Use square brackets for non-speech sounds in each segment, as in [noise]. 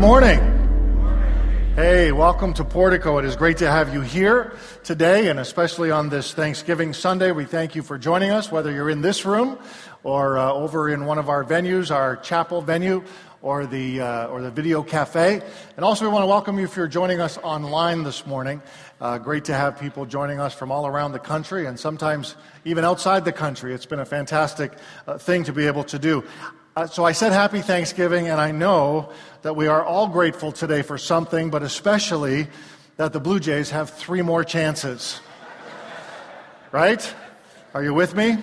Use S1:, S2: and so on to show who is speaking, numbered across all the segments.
S1: morning. Hey, welcome to Portico. It is great to have you here today, and especially on this Thanksgiving Sunday. We thank you for joining us, whether you're in this room or uh, over in one of our venues, our chapel venue, or the, uh, or the video cafe. And also, we want to welcome you if you're joining us online this morning. Uh, great to have people joining us from all around the country and sometimes even outside the country. It's been a fantastic uh, thing to be able to do. Uh, so I said happy Thanksgiving, and I know that we are all grateful today for something, but especially that the Blue Jays have three more chances. right? Are you with me?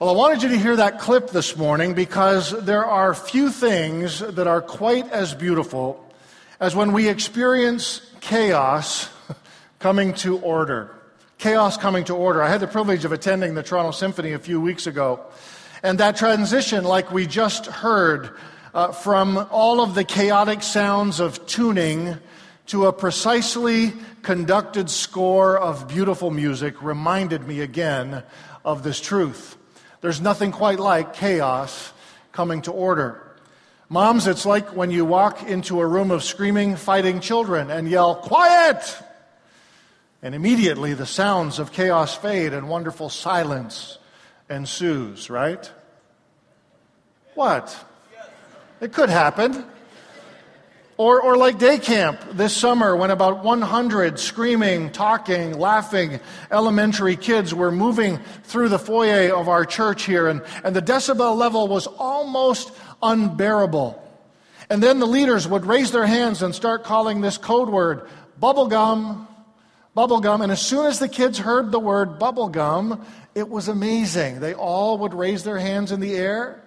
S1: Well, I wanted you to hear that clip this morning because there are few things that are quite as beautiful as when we experience chaos [laughs] coming to order. Chaos coming to order. I had the privilege of attending the Toronto Symphony a few weeks ago. And that transition, like we just heard, uh, from all of the chaotic sounds of tuning to a precisely conducted score of beautiful music, reminded me again of this truth. There's nothing quite like chaos coming to order. Moms, it's like when you walk into a room of screaming, fighting children and yell, Quiet! And immediately the sounds of chaos fade and wonderful silence ensues, right? What? It could happen. Or, or like day camp this summer when about 100 screaming, talking, laughing elementary kids were moving through the foyer of our church here, and, and the decibel level was almost unbearable. And then the leaders would raise their hands and start calling this code word bubblegum, bubblegum. And as soon as the kids heard the word bubblegum, it was amazing. They all would raise their hands in the air,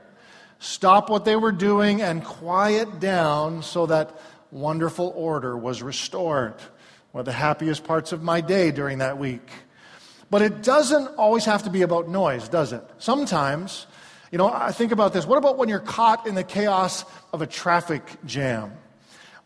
S1: stop what they were doing, and quiet down so that wonderful order was restored. One of the happiest parts of my day during that week. But it doesn't always have to be about noise, does it? Sometimes, you know, I think about this. What about when you're caught in the chaos of a traffic jam?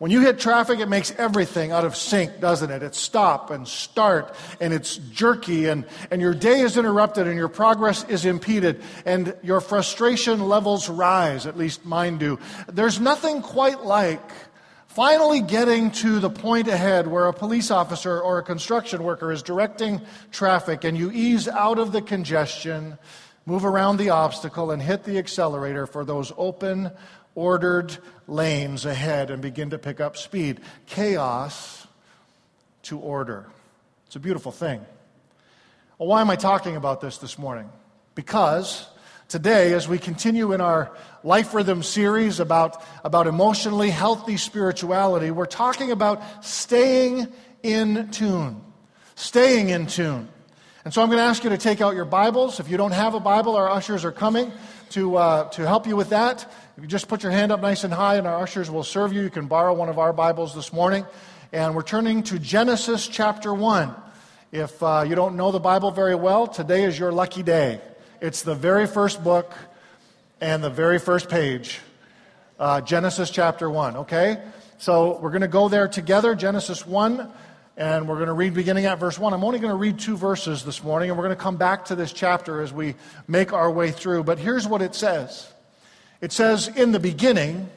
S1: When you hit traffic, it makes everything out of sync, doesn't it? It's stop and start, and it's jerky, and, and your day is interrupted, and your progress is impeded, and your frustration levels rise, at least mine do. There's nothing quite like finally getting to the point ahead where a police officer or a construction worker is directing traffic, and you ease out of the congestion, move around the obstacle, and hit the accelerator for those open, ordered lanes ahead and begin to pick up speed. Chaos to order. It's a beautiful thing. Well, why am I talking about this this morning? Because today, as we continue in our Life Rhythm series about, about emotionally healthy spirituality, we're talking about staying in tune. Staying in tune. And so I'm going to ask you to take out your Bibles. If you don't have a Bible, our ushers are coming to, uh, to help you with that. If you just put your hand up nice and high, and our ushers will serve you, you can borrow one of our Bibles this morning. And we're turning to Genesis chapter 1. If uh, you don't know the Bible very well, today is your lucky day. It's the very first book and the very first page, uh, Genesis chapter 1, okay? So we're going to go there together, Genesis 1. And we're going to read beginning at verse 1. I'm only going to read two verses this morning, and we're going to come back to this chapter as we make our way through. But here's what it says It says, In the beginning,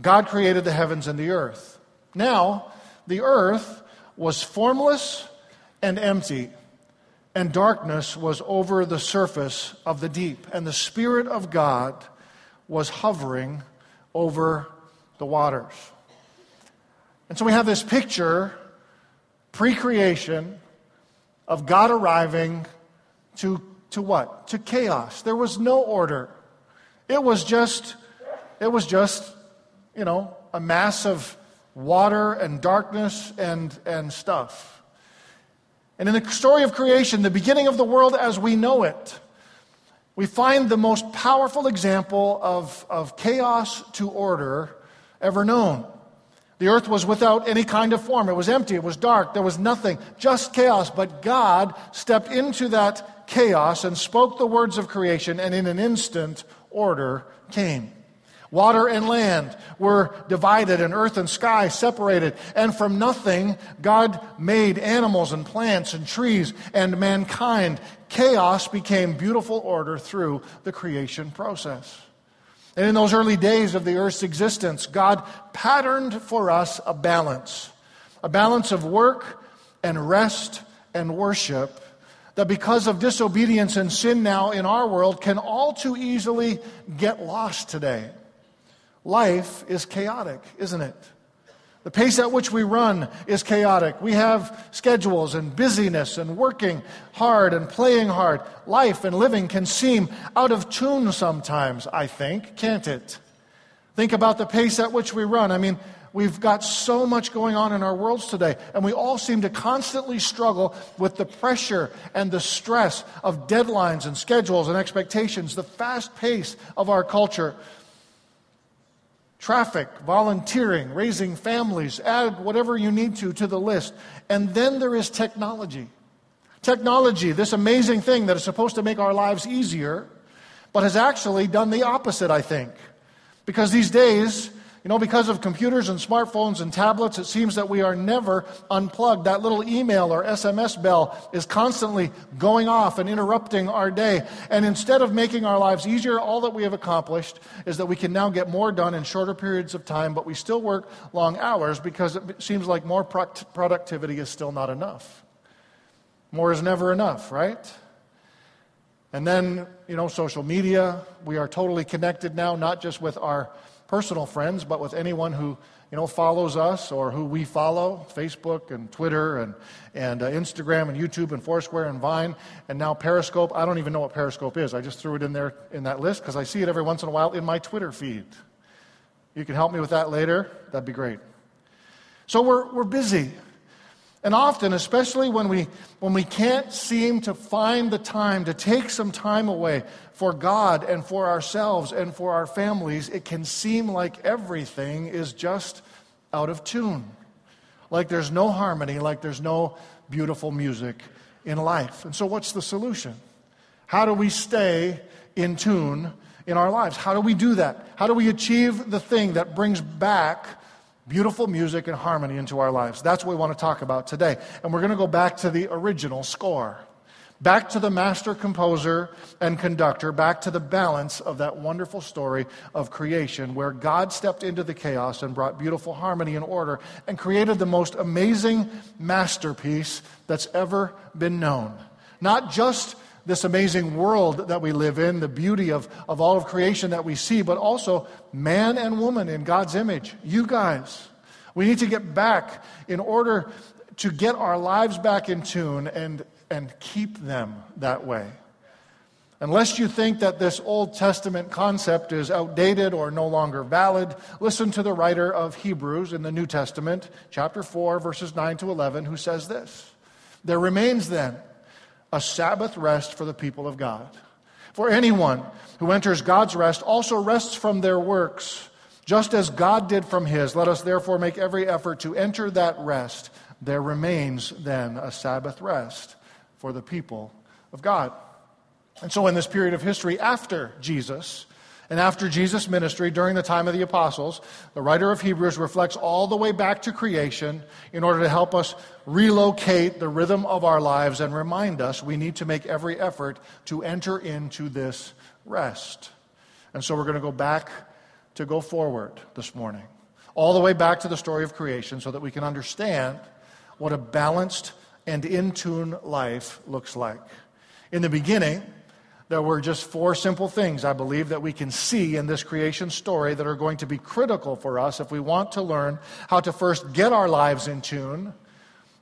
S1: God created the heavens and the earth. Now, the earth was formless and empty, and darkness was over the surface of the deep, and the Spirit of God was hovering over the waters. And so we have this picture pre creation of God arriving to, to what? To chaos. There was no order. It was just, it was just, you know, a mass of water and darkness and, and stuff. And in the story of creation, the beginning of the world as we know it, we find the most powerful example of, of chaos to order ever known. The earth was without any kind of form. It was empty. It was dark. There was nothing, just chaos. But God stepped into that chaos and spoke the words of creation, and in an instant, order came. Water and land were divided, and earth and sky separated. And from nothing, God made animals and plants and trees and mankind. Chaos became beautiful order through the creation process. And in those early days of the earth's existence, God patterned for us a balance a balance of work and rest and worship that because of disobedience and sin now in our world can all too easily get lost today. Life is chaotic, isn't it? The pace at which we run is chaotic. We have schedules and busyness and working hard and playing hard. Life and living can seem out of tune sometimes, I think, can't it? Think about the pace at which we run. I mean, we've got so much going on in our worlds today, and we all seem to constantly struggle with the pressure and the stress of deadlines and schedules and expectations, the fast pace of our culture traffic, volunteering, raising families, add whatever you need to to the list. And then there is technology. Technology, this amazing thing that is supposed to make our lives easier, but has actually done the opposite, I think. Because these days, you know, because of computers and smartphones and tablets, it seems that we are never unplugged. That little email or SMS bell is constantly going off and interrupting our day. And instead of making our lives easier, all that we have accomplished is that we can now get more done in shorter periods of time, but we still work long hours because it seems like more productivity is still not enough. More is never enough, right? And then, you know, social media, we are totally connected now, not just with our personal friends, but with anyone who you know follows us or who we follow Facebook and Twitter and, and uh, Instagram and YouTube and Foursquare and Vine and now Periscope. I don't even know what Periscope is. I just threw it in there in that list because I see it every once in a while in my Twitter feed. You can help me with that later. That'd be great. So we're, we're busy. And often, especially when we, when we can't seem to find the time to take some time away for God and for ourselves and for our families, it can seem like everything is just out of tune. Like there's no harmony, like there's no beautiful music in life. And so, what's the solution? How do we stay in tune in our lives? How do we do that? How do we achieve the thing that brings back beautiful music and harmony into our lives. That's what we want to talk about today. And we're going to go back to the original score, back to the master composer and conductor, back to the balance of that wonderful story of creation where God stepped into the chaos and brought beautiful harmony and order and created the most amazing masterpiece that's ever been known. Not just this amazing world that we live in, the beauty of, of all of creation that we see, but also man and woman in God's image. You guys. We need to get back in order to get our lives back in tune and, and keep them that way. Unless you think that this Old Testament concept is outdated or no longer valid, listen to the writer of Hebrews in the New Testament, chapter 4, verses 9 to 11, who says this There remains then a Sabbath rest for the people of God. For anyone who enters God's rest also rests from their works, just as God did from his. Let us therefore make every effort to enter that rest. There remains then a Sabbath rest for the people of God. And so, in this period of history after Jesus, and after Jesus' ministry during the time of the apostles, the writer of Hebrews reflects all the way back to creation in order to help us relocate the rhythm of our lives and remind us we need to make every effort to enter into this rest. And so we're going to go back to go forward this morning, all the way back to the story of creation so that we can understand what a balanced and in tune life looks like. In the beginning, there were just four simple things, I believe, that we can see in this creation story that are going to be critical for us if we want to learn how to first get our lives in tune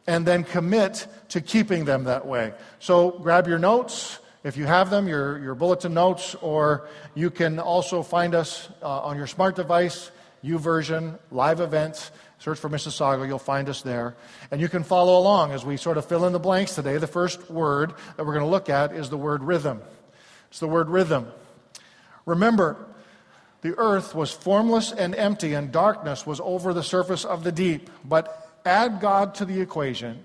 S1: and then commit to keeping them that way. So grab your notes. If you have them, your, your bulletin notes, or you can also find us uh, on your smart device, YouVersion, live events. Search for Mississauga, you'll find us there. And you can follow along as we sort of fill in the blanks today. The first word that we're going to look at is the word rhythm. It's the word rhythm. Remember, the earth was formless and empty, and darkness was over the surface of the deep. But add God to the equation,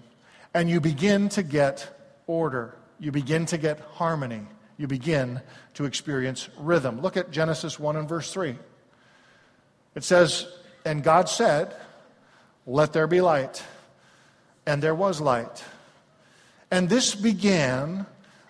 S1: and you begin to get order. You begin to get harmony. You begin to experience rhythm. Look at Genesis 1 and verse 3. It says, And God said, Let there be light. And there was light. And this began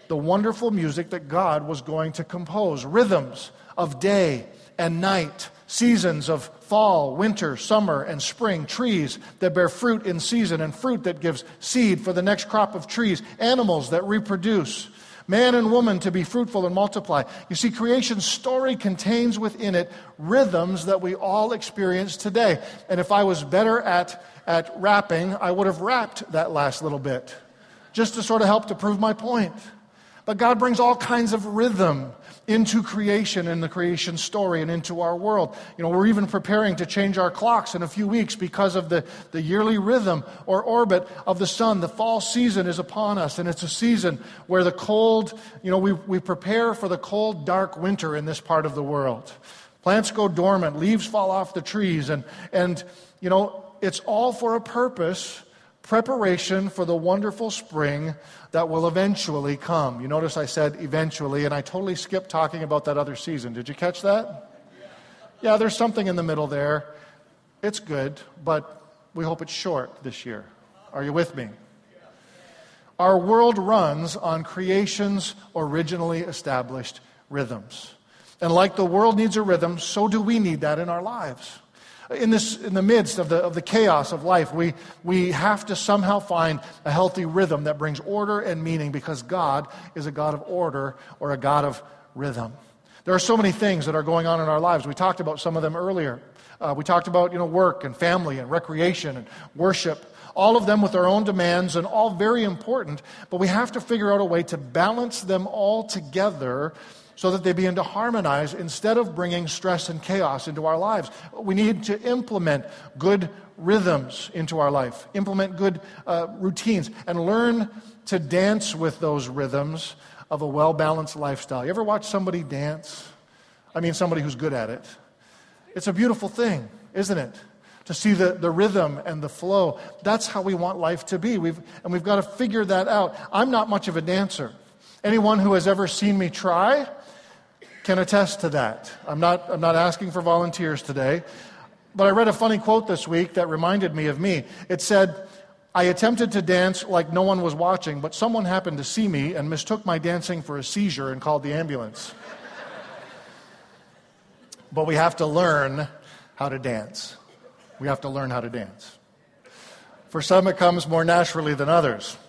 S1: the wonderful music that God was going to compose rhythms of day and night, seasons of fall, winter, summer, and spring, trees that bear fruit in season and fruit that gives seed for the next crop of trees, animals that reproduce, man and woman to be fruitful and multiply. You see, creation's story contains within it rhythms that we all experience today. And if I was better at, at rapping, I would have rapped that last little bit just to sort of help to prove my point. But God brings all kinds of rhythm into creation and the creation story and into our world. You know, we're even preparing to change our clocks in a few weeks because of the, the yearly rhythm or orbit of the sun. The fall season is upon us, and it's a season where the cold, you know, we, we prepare for the cold, dark winter in this part of the world. Plants go dormant, leaves fall off the trees, and, and you know, it's all for a purpose preparation for the wonderful spring that will eventually come. You notice I said eventually, and I totally skipped talking about that other season. Did you catch that? Yeah, there's something in the middle there. It's good, but we hope it's short this year. Are you with me? Our world runs on creation's originally established rhythms. And like the world needs a rhythm, so do we need that in our lives in, this, in the midst of the, of the chaos of life, we, we have to somehow find a healthy rhythm that brings order and meaning because God is a God of order or a God of rhythm. There are so many things that are going on in our lives. We talked about some of them earlier. Uh, we talked about you know, work and family and recreation and worship all of them with their own demands and all very important, but we have to figure out a way to balance them all together so that they begin to harmonize instead of bringing stress and chaos into our lives. We need to implement good rhythms into our life, implement good uh, routines, and learn to dance with those rhythms of a well balanced lifestyle. You ever watch somebody dance? I mean, somebody who's good at it. It's a beautiful thing, isn't it? To see the, the rhythm and the flow. That's how we want life to be. We've, and we've got to figure that out. I'm not much of a dancer. Anyone who has ever seen me try, can attest to that. I'm not, I'm not asking for volunteers today, but I read a funny quote this week that reminded me of me. It said, I attempted to dance like no one was watching, but someone happened to see me and mistook my dancing for a seizure and called the ambulance. but we have to learn how to dance. We have to learn how to dance. For some, it comes more naturally than others.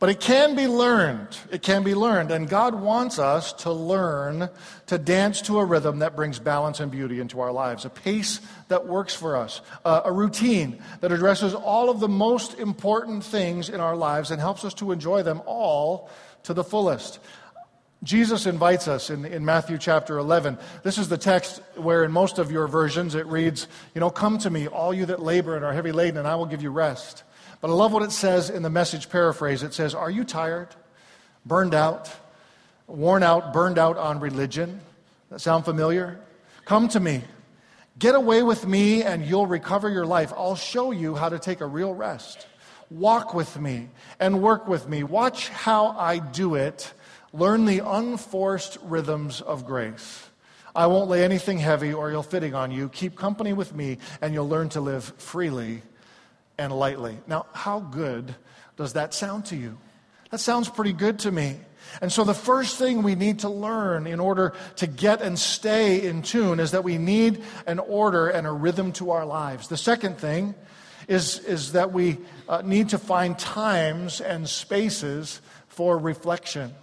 S1: But it can be learned. It can be learned. And God wants us to learn to dance to a rhythm that brings balance and beauty into our lives, a pace that works for us, a routine that addresses all of the most important things in our lives and helps us to enjoy them all to the fullest. Jesus invites us in, in Matthew chapter 11. This is the text where, in most of your versions, it reads, You know, come to me, all you that labor and are heavy laden, and I will give you rest. But I love what it says in the message paraphrase. It says, Are you tired, burned out, worn out, burned out on religion? That sound familiar? Come to me. Get away with me and you'll recover your life. I'll show you how to take a real rest. Walk with me and work with me. Watch how I do it. Learn the unforced rhythms of grace. I won't lay anything heavy or ill fitting on you. Keep company with me, and you'll learn to live freely and lightly. Now, how good does that sound to you? That sounds pretty good to me. And so, the first thing we need to learn in order to get and stay in tune is that we need an order and a rhythm to our lives. The second thing is, is that we uh, need to find times and spaces for reflection.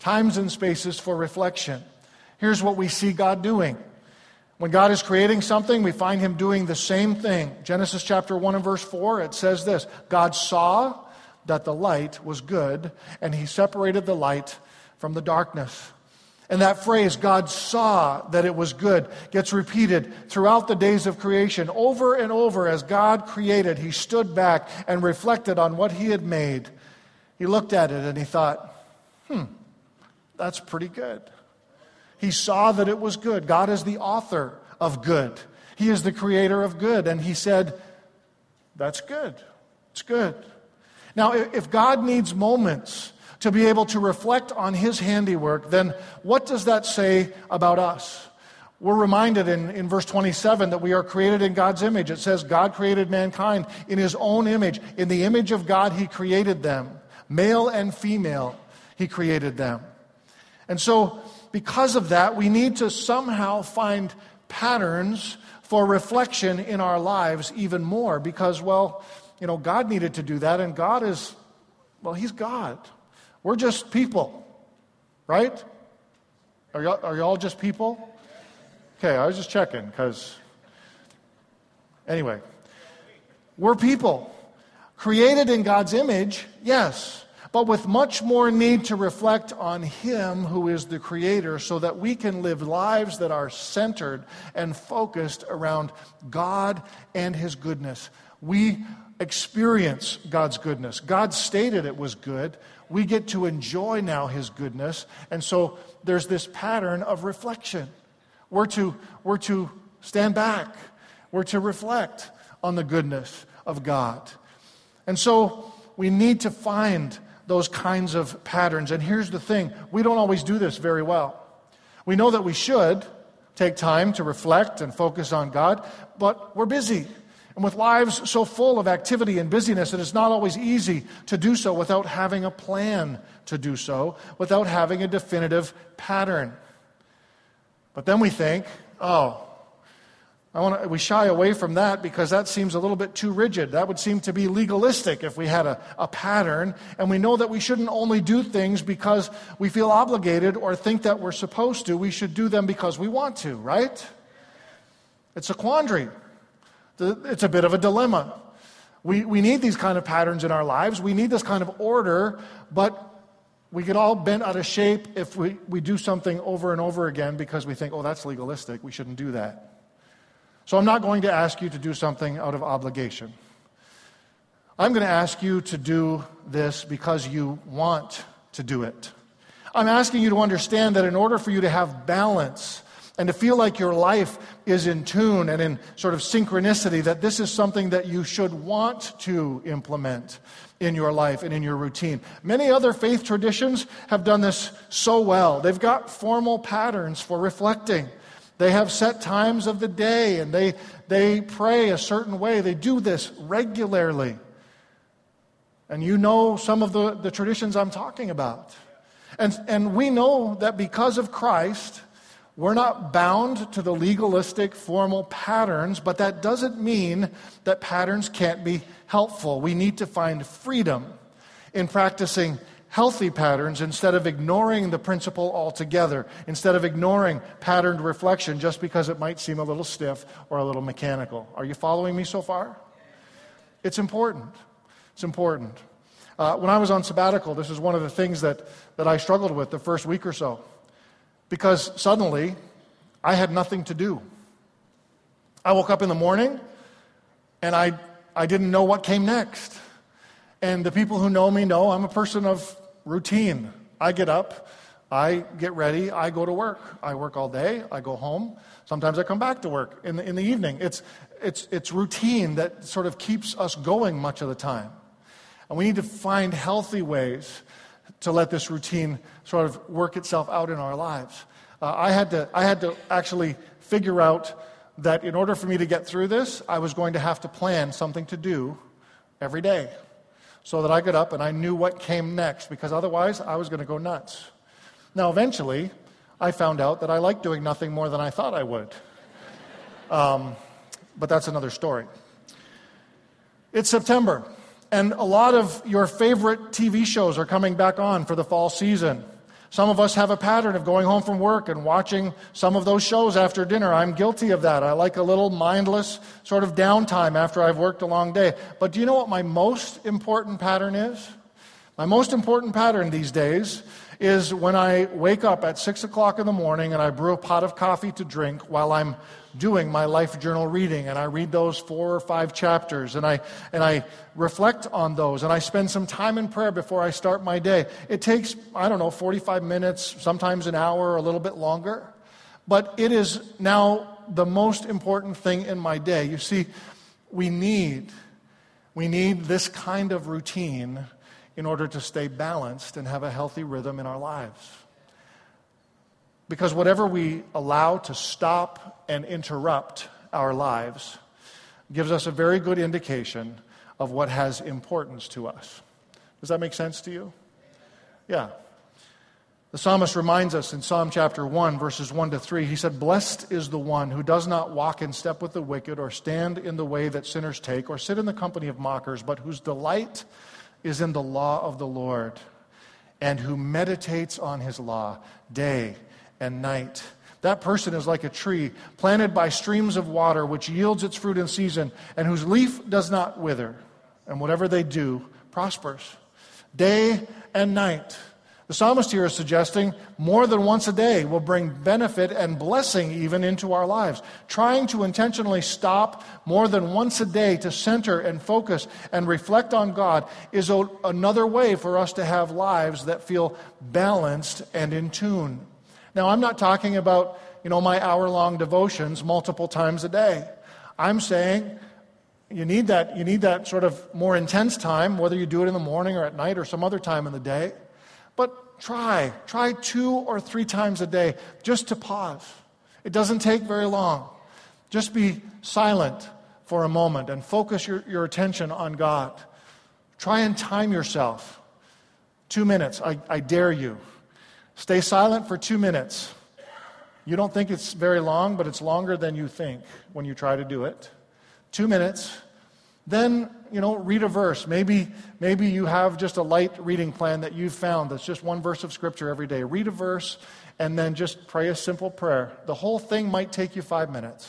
S1: Times and spaces for reflection. Here's what we see God doing when God is creating something, we find him doing the same thing. Genesis chapter 1 and verse 4, it says this God saw that the light was good, and he separated the light from the darkness. And that phrase, God saw that it was good, gets repeated throughout the days of creation. Over and over, as God created, he stood back and reflected on what he had made. He looked at it and he thought, hmm, that's pretty good. He saw that it was good. God is the author of good, He is the creator of good. And He said, That's good. It's good. Now, if God needs moments to be able to reflect on His handiwork, then what does that say about us? We're reminded in, in verse 27 that we are created in God's image. It says, God created mankind in his own image. In the image of God, he created them. Male and female, he created them. And so because of that, we need to somehow find patterns for reflection in our lives even more because, well, you know, God needed to do that, and God is, well, He's God. We're just people, right? Are y'all, are y'all just people? Okay, I was just checking because, anyway, we're people. Created in God's image, yes, but with much more need to reflect on Him who is the Creator so that we can live lives that are centered and focused around God and His goodness. We experience God's goodness. God stated it was good. We get to enjoy now His goodness. And so there's this pattern of reflection. We're to, we're to stand back, we're to reflect on the goodness of God. And so we need to find those kinds of patterns. And here's the thing we don't always do this very well. We know that we should take time to reflect and focus on God, but we're busy. And with lives so full of activity and busyness, it is not always easy to do so without having a plan to do so, without having a definitive pattern. But then we think, oh, I want to, we shy away from that because that seems a little bit too rigid. That would seem to be legalistic if we had a, a pattern. And we know that we shouldn't only do things because we feel obligated or think that we're supposed to. We should do them because we want to, right? It's a quandary. It's a bit of a dilemma. We, we need these kind of patterns in our lives. We need this kind of order, but we get all bent out of shape if we, we do something over and over again because we think, oh, that's legalistic. We shouldn't do that. So I'm not going to ask you to do something out of obligation. I'm going to ask you to do this because you want to do it. I'm asking you to understand that in order for you to have balance and to feel like your life is in tune and in sort of synchronicity, that this is something that you should want to implement in your life and in your routine. Many other faith traditions have done this so well. They've got formal patterns for reflecting. They have set times of the day and they, they pray a certain way. They do this regularly. And you know some of the, the traditions I'm talking about. And, and we know that because of Christ, we're not bound to the legalistic formal patterns, but that doesn't mean that patterns can't be helpful. We need to find freedom in practicing healthy patterns instead of ignoring the principle altogether, instead of ignoring patterned reflection just because it might seem a little stiff or a little mechanical. Are you following me so far? It's important. It's important. Uh, when I was on sabbatical, this is one of the things that, that I struggled with the first week or so because suddenly I had nothing to do. I woke up in the morning and I, I didn't know what came next. And the people who know me know I'm a person of routine. I get up, I get ready, I go to work. I work all day, I go home. Sometimes I come back to work in the, in the evening. It's, it's, it's routine that sort of keeps us going much of the time. And we need to find healthy ways to let this routine sort of work itself out in our lives. Uh, I, had to, I had to actually figure out that in order for me to get through this, I was going to have to plan something to do every day so that I got up and I knew what came next because otherwise I was going to go nuts. Now, eventually, I found out that I liked doing nothing more than I thought I would. [laughs] Um, but that's another story. It's September, and a lot of your favorite TV shows are coming back on for the fall season. Some of us have a pattern of going home from work and watching some of those shows after dinner. I'm guilty of that. I like a little mindless sort of downtime after I've worked a long day. But do you know what my most important pattern is? My most important pattern these days is when I wake up at 6 o'clock in the morning and I brew a pot of coffee to drink while I'm doing my life journal reading and I read those four or five chapters and I, and I reflect on those and I spend some time in prayer before I start my day. It takes, I don't know, 45 minutes, sometimes an hour, a little bit longer. But it is now the most important thing in my day. You see, we need, we need this kind of routine in order to stay balanced and have a healthy rhythm in our lives. Because whatever we allow to stop and interrupt our lives gives us a very good indication of what has importance to us. Does that make sense to you? Yeah. The psalmist reminds us in Psalm chapter 1, verses 1 to 3, he said, Blessed is the one who does not walk in step with the wicked, or stand in the way that sinners take, or sit in the company of mockers, but whose delight is in the law of the Lord, and who meditates on his law day and night. That person is like a tree planted by streams of water, which yields its fruit in season, and whose leaf does not wither, and whatever they do prospers. Day and night. The psalmist here is suggesting more than once a day will bring benefit and blessing even into our lives. Trying to intentionally stop more than once a day to center and focus and reflect on God is a, another way for us to have lives that feel balanced and in tune. Now, I'm not talking about, you know, my hour-long devotions multiple times a day. I'm saying you need that you need that sort of more intense time whether you do it in the morning or at night or some other time in the day but try, try two or three times a day just to pause. It doesn't take very long. Just be silent for a moment and focus your, your attention on God. Try and time yourself. Two minutes, I, I dare you. Stay silent for two minutes. You don't think it's very long, but it's longer than you think when you try to do it. Two minutes. Then you know, read a verse. Maybe, maybe you have just a light reading plan that you've found that's just one verse of Scripture every day. Read a verse and then just pray a simple prayer. The whole thing might take you five minutes.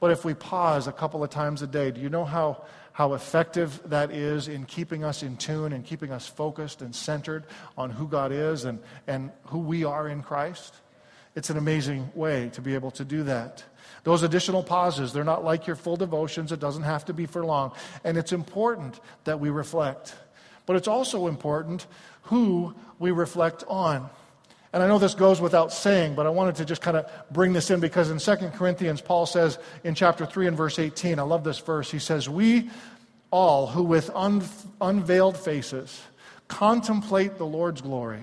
S1: But if we pause a couple of times a day, do you know how, how effective that is in keeping us in tune and keeping us focused and centered on who God is and, and who we are in Christ? It's an amazing way to be able to do that. Those additional pauses, they're not like your full devotions. It doesn't have to be for long. And it's important that we reflect. But it's also important who we reflect on. And I know this goes without saying, but I wanted to just kind of bring this in because in 2 Corinthians, Paul says in chapter 3 and verse 18, I love this verse. He says, We all who with un- unveiled faces contemplate the Lord's glory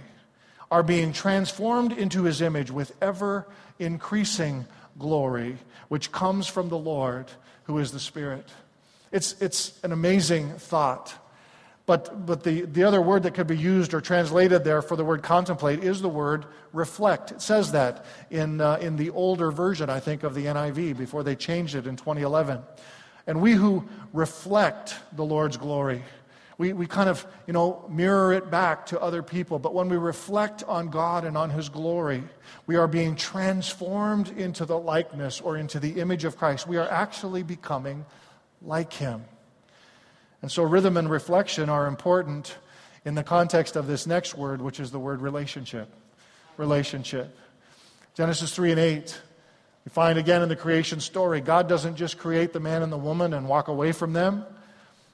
S1: are being transformed into his image with ever increasing glory, which comes from the Lord, who is the Spirit. It's, it's an amazing thought. But, but the, the other word that could be used or translated there for the word contemplate is the word reflect. It says that in, uh, in the older version, I think, of the NIV before they changed it in 2011. And we who reflect the Lord's glory, we, we kind of, you know, mirror it back to other people. But when we reflect on God and on His glory, we are being transformed into the likeness or into the image of Christ. We are actually becoming like Him. And so rhythm and reflection are important in the context of this next word, which is the word relationship. Relationship. Genesis 3 and 8. We find again in the creation story, God doesn't just create the man and the woman and walk away from them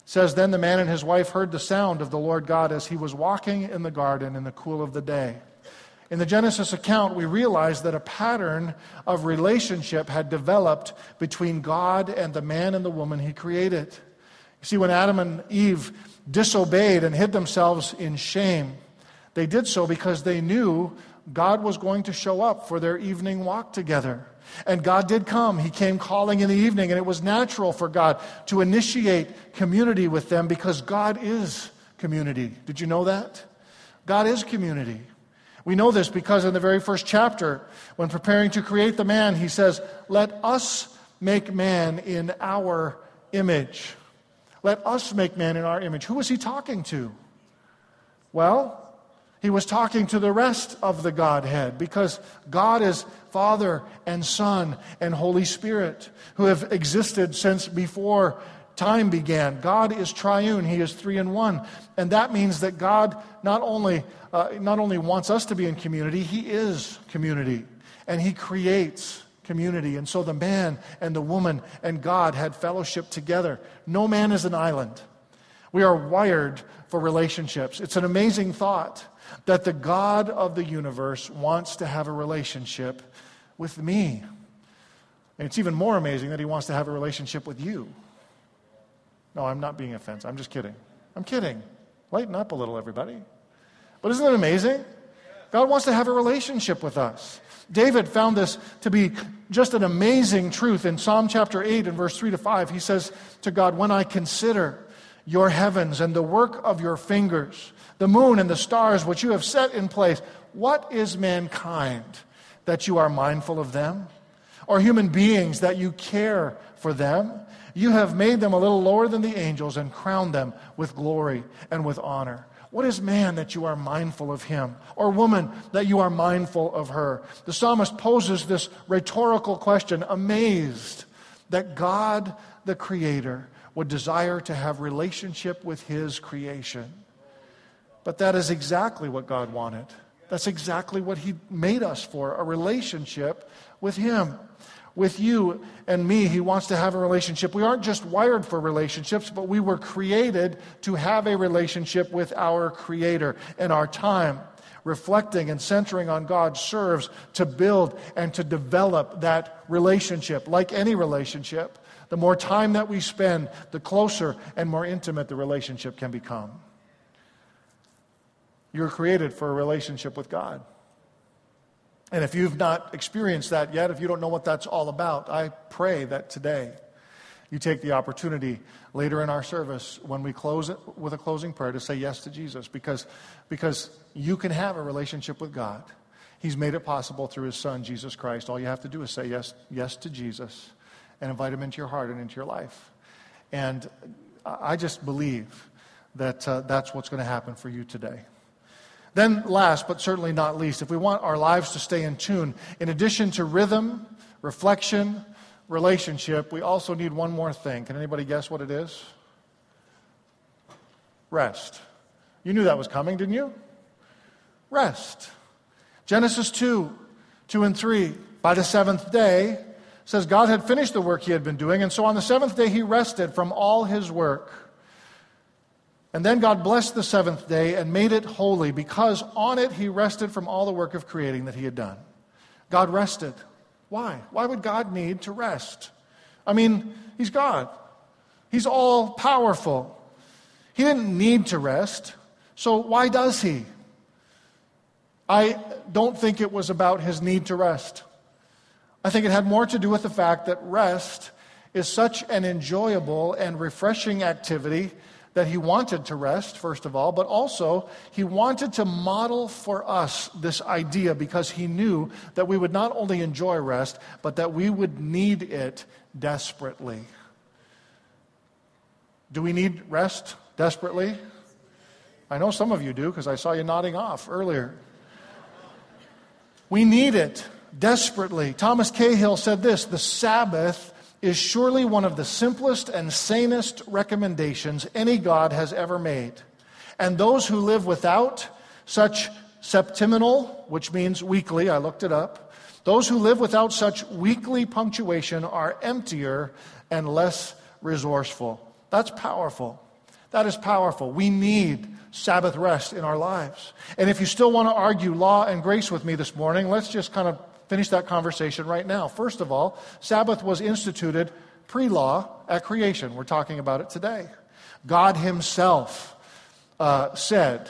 S1: says then the man and his wife heard the sound of the Lord God as he was walking in the garden in the cool of the day. In the Genesis account, we realize that a pattern of relationship had developed between God and the man and the woman he created. You see, when Adam and Eve disobeyed and hid themselves in shame, they did so because they knew God was going to show up for their evening walk together. And God did come. He came calling in the evening, and it was natural for God to initiate community with them because God is community. Did you know that? God is community. We know this because in the very first chapter, when preparing to create the man, he says, Let us make man in our image. Let us make man in our image. Who was he talking to? Well, he was talking to the rest of the Godhead because God is Father and Son and Holy Spirit who have existed since before time began. God is triune, He is three in one. And that means that God not only, uh, not only wants us to be in community, He is community. And He creates community. And so the man and the woman and God had fellowship together. No man is an island. We are wired for relationships. It's an amazing thought that the God of the universe wants to have a relationship with me. And it's even more amazing that he wants to have a relationship with you. No, I'm not being offensive. I'm just kidding. I'm kidding. Lighten up a little, everybody. But isn't it amazing? God wants to have a relationship with us. David found this to be just an amazing truth in Psalm chapter 8 and verse 3 to 5. He says to God, When I consider your heavens and the work of your fingers, the moon and the stars which you have set in place. What is mankind that you are mindful of them? Or human beings that you care for them? You have made them a little lower than the angels and crowned them with glory and with honor. What is man that you are mindful of him? Or woman that you are mindful of her? The psalmist poses this rhetorical question, amazed that God, the Creator, would desire to have relationship with his creation. But that is exactly what God wanted. That's exactly what he made us for a relationship with him. With you and me, he wants to have a relationship. We aren't just wired for relationships, but we were created to have a relationship with our Creator. And our time reflecting and centering on God serves to build and to develop that relationship. Like any relationship, the more time that we spend, the closer and more intimate the relationship can become. You're created for a relationship with God. And if you've not experienced that yet, if you don't know what that's all about, I pray that today you take the opportunity later in our service when we close it with a closing prayer to say yes to Jesus because, because you can have a relationship with God. He's made it possible through his son, Jesus Christ. All you have to do is say yes, yes to Jesus and invite him into your heart and into your life. And I just believe that uh, that's what's going to happen for you today. Then, last but certainly not least, if we want our lives to stay in tune, in addition to rhythm, reflection, relationship, we also need one more thing. Can anybody guess what it is? Rest. You knew that was coming, didn't you? Rest. Genesis 2 2 and 3. By the seventh day, says God had finished the work he had been doing, and so on the seventh day he rested from all his work. And then God blessed the seventh day and made it holy because on it he rested from all the work of creating that he had done. God rested. Why? Why would God need to rest? I mean, he's God, he's all powerful. He didn't need to rest, so why does he? I don't think it was about his need to rest. I think it had more to do with the fact that rest is such an enjoyable and refreshing activity that he wanted to rest, first of all, but also he wanted to model for us this idea because he knew that we would not only enjoy rest, but that we would need it desperately. Do we need rest desperately? I know some of you do because I saw you nodding off earlier. We need it desperately. Thomas Cahill said this the Sabbath is surely one of the simplest and sanest recommendations any God has ever made. And those who live without such septimanal, which means weekly, I looked it up, those who live without such weekly punctuation are emptier and less resourceful. That's powerful. That is powerful. We need Sabbath rest in our lives. And if you still want to argue law and grace with me this morning, let's just kind of finish that conversation right now. First of all, Sabbath was instituted pre law at creation. We're talking about it today. God Himself uh, said,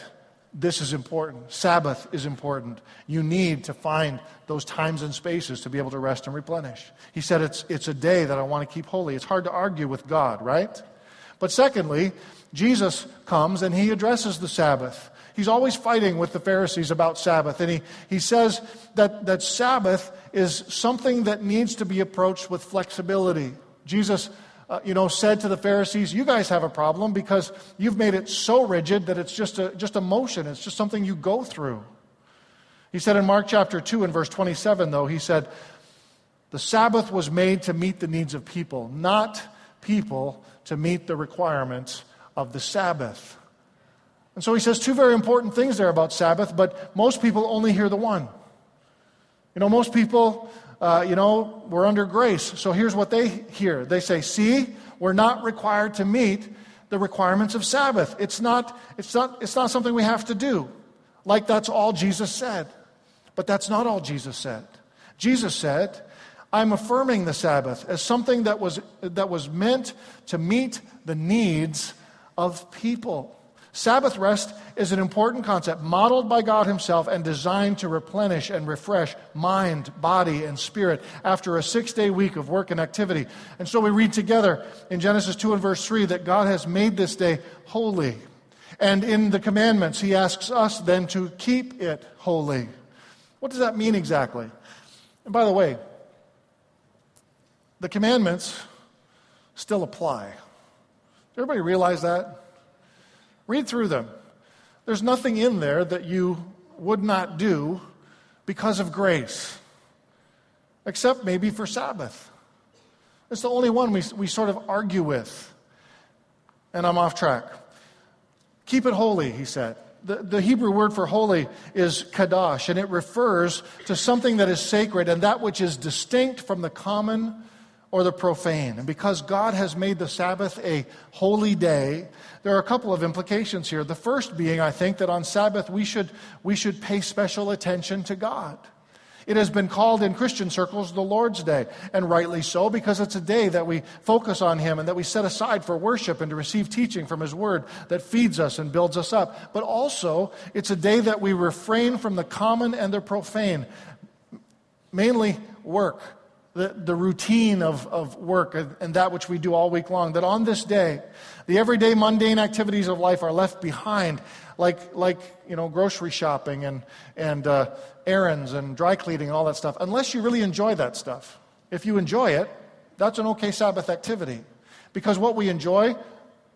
S1: This is important. Sabbath is important. You need to find those times and spaces to be able to rest and replenish. He said, It's, it's a day that I want to keep holy. It's hard to argue with God, right? But secondly, Jesus comes and He addresses the Sabbath. He's always fighting with the Pharisees about Sabbath. And he, he says that, that Sabbath is something that needs to be approached with flexibility. Jesus, uh, you know, said to the Pharisees, You guys have a problem because you've made it so rigid that it's just a, just a motion, it's just something you go through. He said in Mark chapter 2 and verse 27, though, he said, The Sabbath was made to meet the needs of people, not people to meet the requirements of the Sabbath. And so he says two very important things there about Sabbath, but most people only hear the one. You know, most people, uh, you know, we're under grace. So here's what they hear they say, see, we're not required to meet the requirements of Sabbath. It's not, it's not, it's not something we have to do. Like that's all Jesus said. But that's not all Jesus said. Jesus said, I'm affirming the Sabbath as something that was, that was meant to meet the needs of people. Sabbath rest is an important concept modeled by God Himself and designed to replenish and refresh mind, body, and spirit after a six day week of work and activity. And so we read together in Genesis 2 and verse 3 that God has made this day holy. And in the commandments, He asks us then to keep it holy. What does that mean exactly? And by the way, the commandments still apply. Everybody realize that? Read through them. There's nothing in there that you would not do because of grace, except maybe for Sabbath. It's the only one we, we sort of argue with. And I'm off track. Keep it holy, he said. The, the Hebrew word for holy is kadosh, and it refers to something that is sacred and that which is distinct from the common or the profane. And because God has made the Sabbath a holy day, there are a couple of implications here. The first being, I think, that on Sabbath we should, we should pay special attention to God. It has been called in Christian circles the Lord's Day, and rightly so, because it's a day that we focus on Him and that we set aside for worship and to receive teaching from His Word that feeds us and builds us up. But also, it's a day that we refrain from the common and the profane, mainly work the, the routine of, of work and, that which we do all week long, that on this day, the everyday mundane activities of life are left behind, like, like you know, grocery shopping and, and uh, errands and dry cleaning and all that stuff, unless you really enjoy that stuff. If you enjoy it, that's an okay Sabbath activity. Because what we enjoy,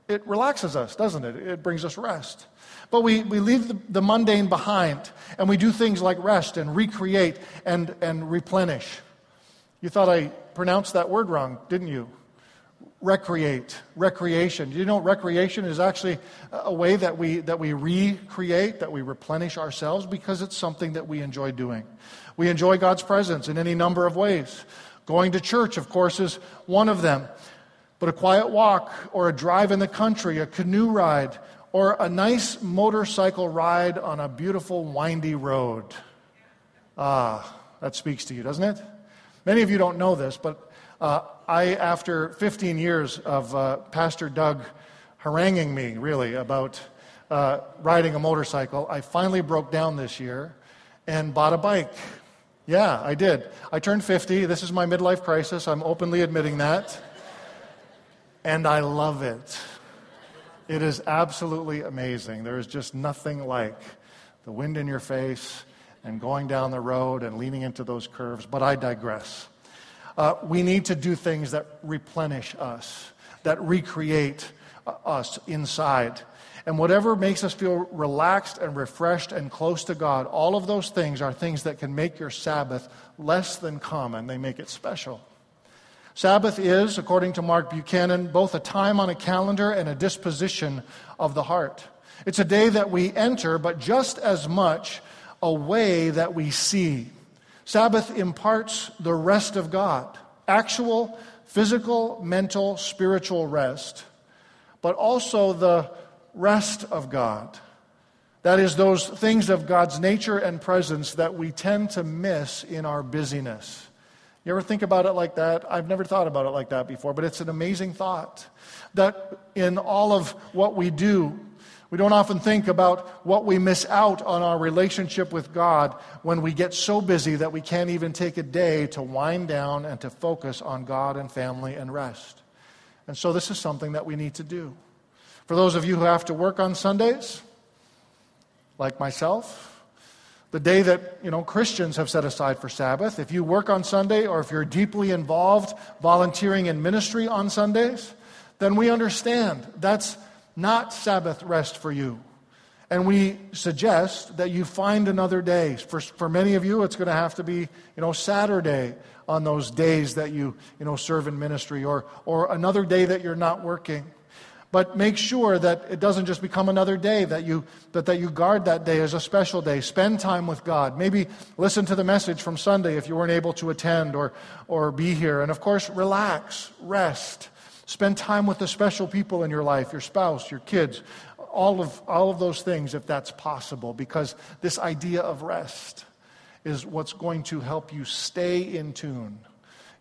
S1: it relaxes us, doesn't it? It brings us rest. But we, we leave the, the mundane behind and we do things like rest and recreate and, and replenish. You thought I pronounced that word wrong, didn't you? Recreate, recreation. You know, recreation is actually a way that we, that we recreate, that we replenish ourselves because it's something that we enjoy doing. We enjoy God's presence in any number of ways. Going to church, of course, is one of them. But a quiet walk, or a drive in the country, a canoe ride, or a nice motorcycle ride on a beautiful, windy road. Ah, that speaks to you, doesn't it? Many of you don't know this, but uh, I, after 15 years of uh, Pastor Doug haranguing me, really, about uh, riding a motorcycle, I finally broke down this year and bought a bike. Yeah, I did. I turned 50. This is my midlife crisis. I'm openly admitting that. And I love it. It is absolutely amazing. There is just nothing like the wind in your face, and going down the road and leaning into those curves, but I digress. Uh, we need to do things that replenish us, that recreate uh, us inside. And whatever makes us feel relaxed and refreshed and close to God, all of those things are things that can make your Sabbath less than common. They make it special. Sabbath is, according to Mark Buchanan, both a time on a calendar and a disposition of the heart. It's a day that we enter, but just as much a way that we see. Sabbath imparts the rest of God, actual physical, mental, spiritual rest, but also the rest of God. That is, those things of God's nature and presence that we tend to miss in our busyness. You ever think about it like that? I've never thought about it like that before, but it's an amazing thought. That in all of what we do, we don't often think about what we miss out on our relationship with God when we get so busy that we can't even take a day to wind down and to focus on God and family and rest. And so this is something that we need to do. For those of you who have to work on Sundays, like myself, the day that you know Christians have set aside for Sabbath, if you work on Sunday or if you're deeply involved volunteering in ministry on Sundays, then we understand that's not Sabbath rest for you. And we suggest that you find another day. For, for many of you, it's going to have to be, you know, Saturday on those days that you, you know, serve in ministry or, or another day that you're not working. But make sure that it doesn't just become another day, that you, that, that you guard that day as a special day. Spend time with God. Maybe listen to the message from Sunday if you weren't able to attend or, or be here. And of course, relax, rest. Spend time with the special people in your life, your spouse, your kids, all of, all of those things if that's possible, because this idea of rest is what's going to help you stay in tune.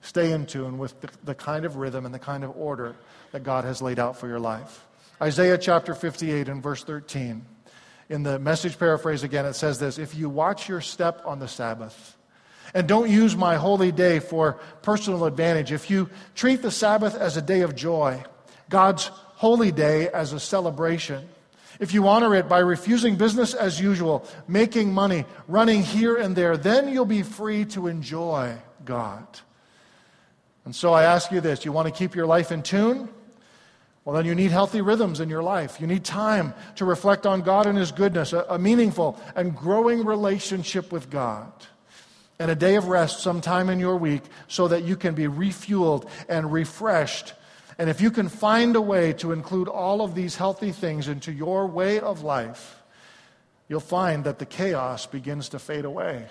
S1: Stay in tune with the, the kind of rhythm and the kind of order that God has laid out for your life. Isaiah chapter 58 and verse 13. In the message paraphrase again, it says this If you watch your step on the Sabbath, and don't use my holy day for personal advantage, if you treat the Sabbath as a day of joy, God's holy day as a celebration, if you honor it by refusing business as usual, making money, running here and there, then you'll be free to enjoy God. And so I ask you this you want to keep your life in tune? Well, then you need healthy rhythms in your life. You need time to reflect on God and His goodness, a, a meaningful and growing relationship with God and a day of rest sometime in your week so that you can be refueled and refreshed and if you can find a way to include all of these healthy things into your way of life, you'll find that the chaos begins to fade away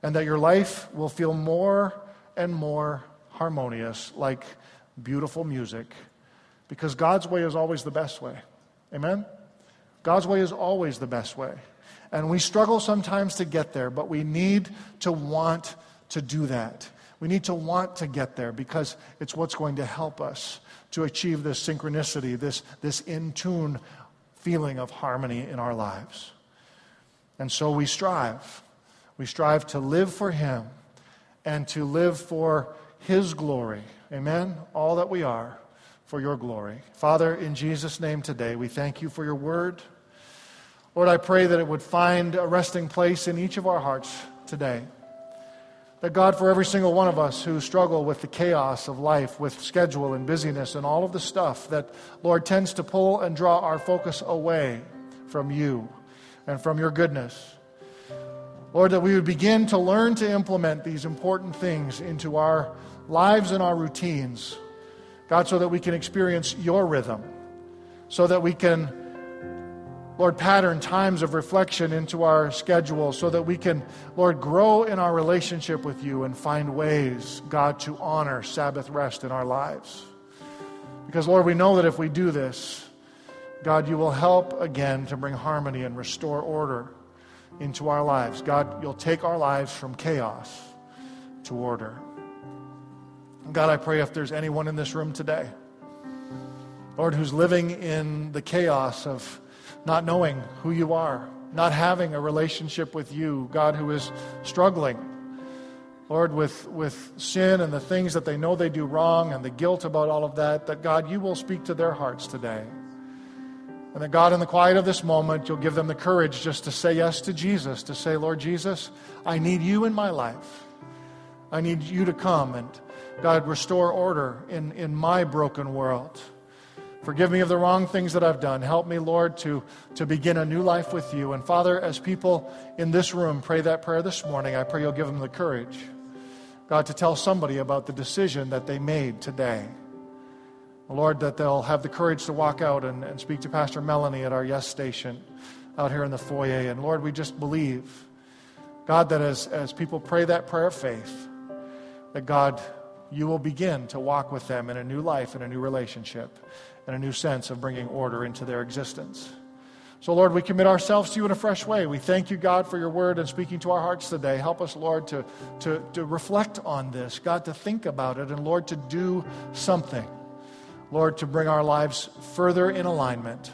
S1: and that your life will feel more and more harmonious, like beautiful music, because God's way is always the best way. Amen? God's way is always the best way. And we struggle sometimes to get there, but we need to want to do that. We need to want to get there because it's what's going to help us to achieve this synchronicity, this, this in tune feeling of harmony in our lives. And so we strive. We strive to live for Him and to live for His glory. Amen? All that we are for your glory. Father, in Jesus' name today, we thank you for your word. Lord, I pray that it would find a resting place in each of our hearts today. That God, for every single one of us who struggle with the chaos of life, with schedule and busyness and all of the stuff that, Lord, tends to pull and draw our focus away from you and from your goodness. Lord, that we would begin to learn to implement these important things into our lives and our routines. God, so that we can experience your rhythm, so that we can Lord, pattern times of reflection into our schedule so that we can, Lord, grow in our relationship with you and find ways, God, to honor Sabbath rest in our lives. Because, Lord, we know that if we do this, God, you will help again to bring harmony and restore order into our lives. God, you'll take our lives from chaos to order. God, I pray if there's anyone in this room today, Lord, who's living in the chaos of not knowing who you are, not having a relationship with you, God, who is struggling, Lord, with, with sin and the things that they know they do wrong and the guilt about all of that, that God, you will speak to their hearts today. And that God, in the quiet of this moment, you'll give them the courage just to say yes to Jesus, to say, Lord Jesus, I need you in my life. I need you to come and, God, restore order in, in my broken world. Forgive me of the wrong things that I've done. Help me, Lord, to, to begin a new life with you. And Father, as people in this room pray that prayer this morning, I pray you'll give them the courage, God, to tell somebody about the decision that they made today. Lord, that they'll have the courage to walk out and, and speak to Pastor Melanie at our Yes Station out here in the foyer. And Lord, we just believe, God, that as, as people pray that prayer of faith, that God, you will begin to walk with them in a new life, in a new relationship and a new sense of bringing order into their existence. So, Lord, we commit ourselves to you in a fresh way. We thank you, God, for your word and speaking to our hearts today. Help us, Lord, to, to, to reflect on this, God, to think about it, and Lord, to do something. Lord, to bring our lives further in alignment,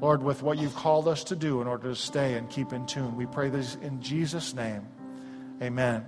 S1: Lord, with what you've called us to do in order to stay and keep in tune. We pray this in Jesus' name. Amen.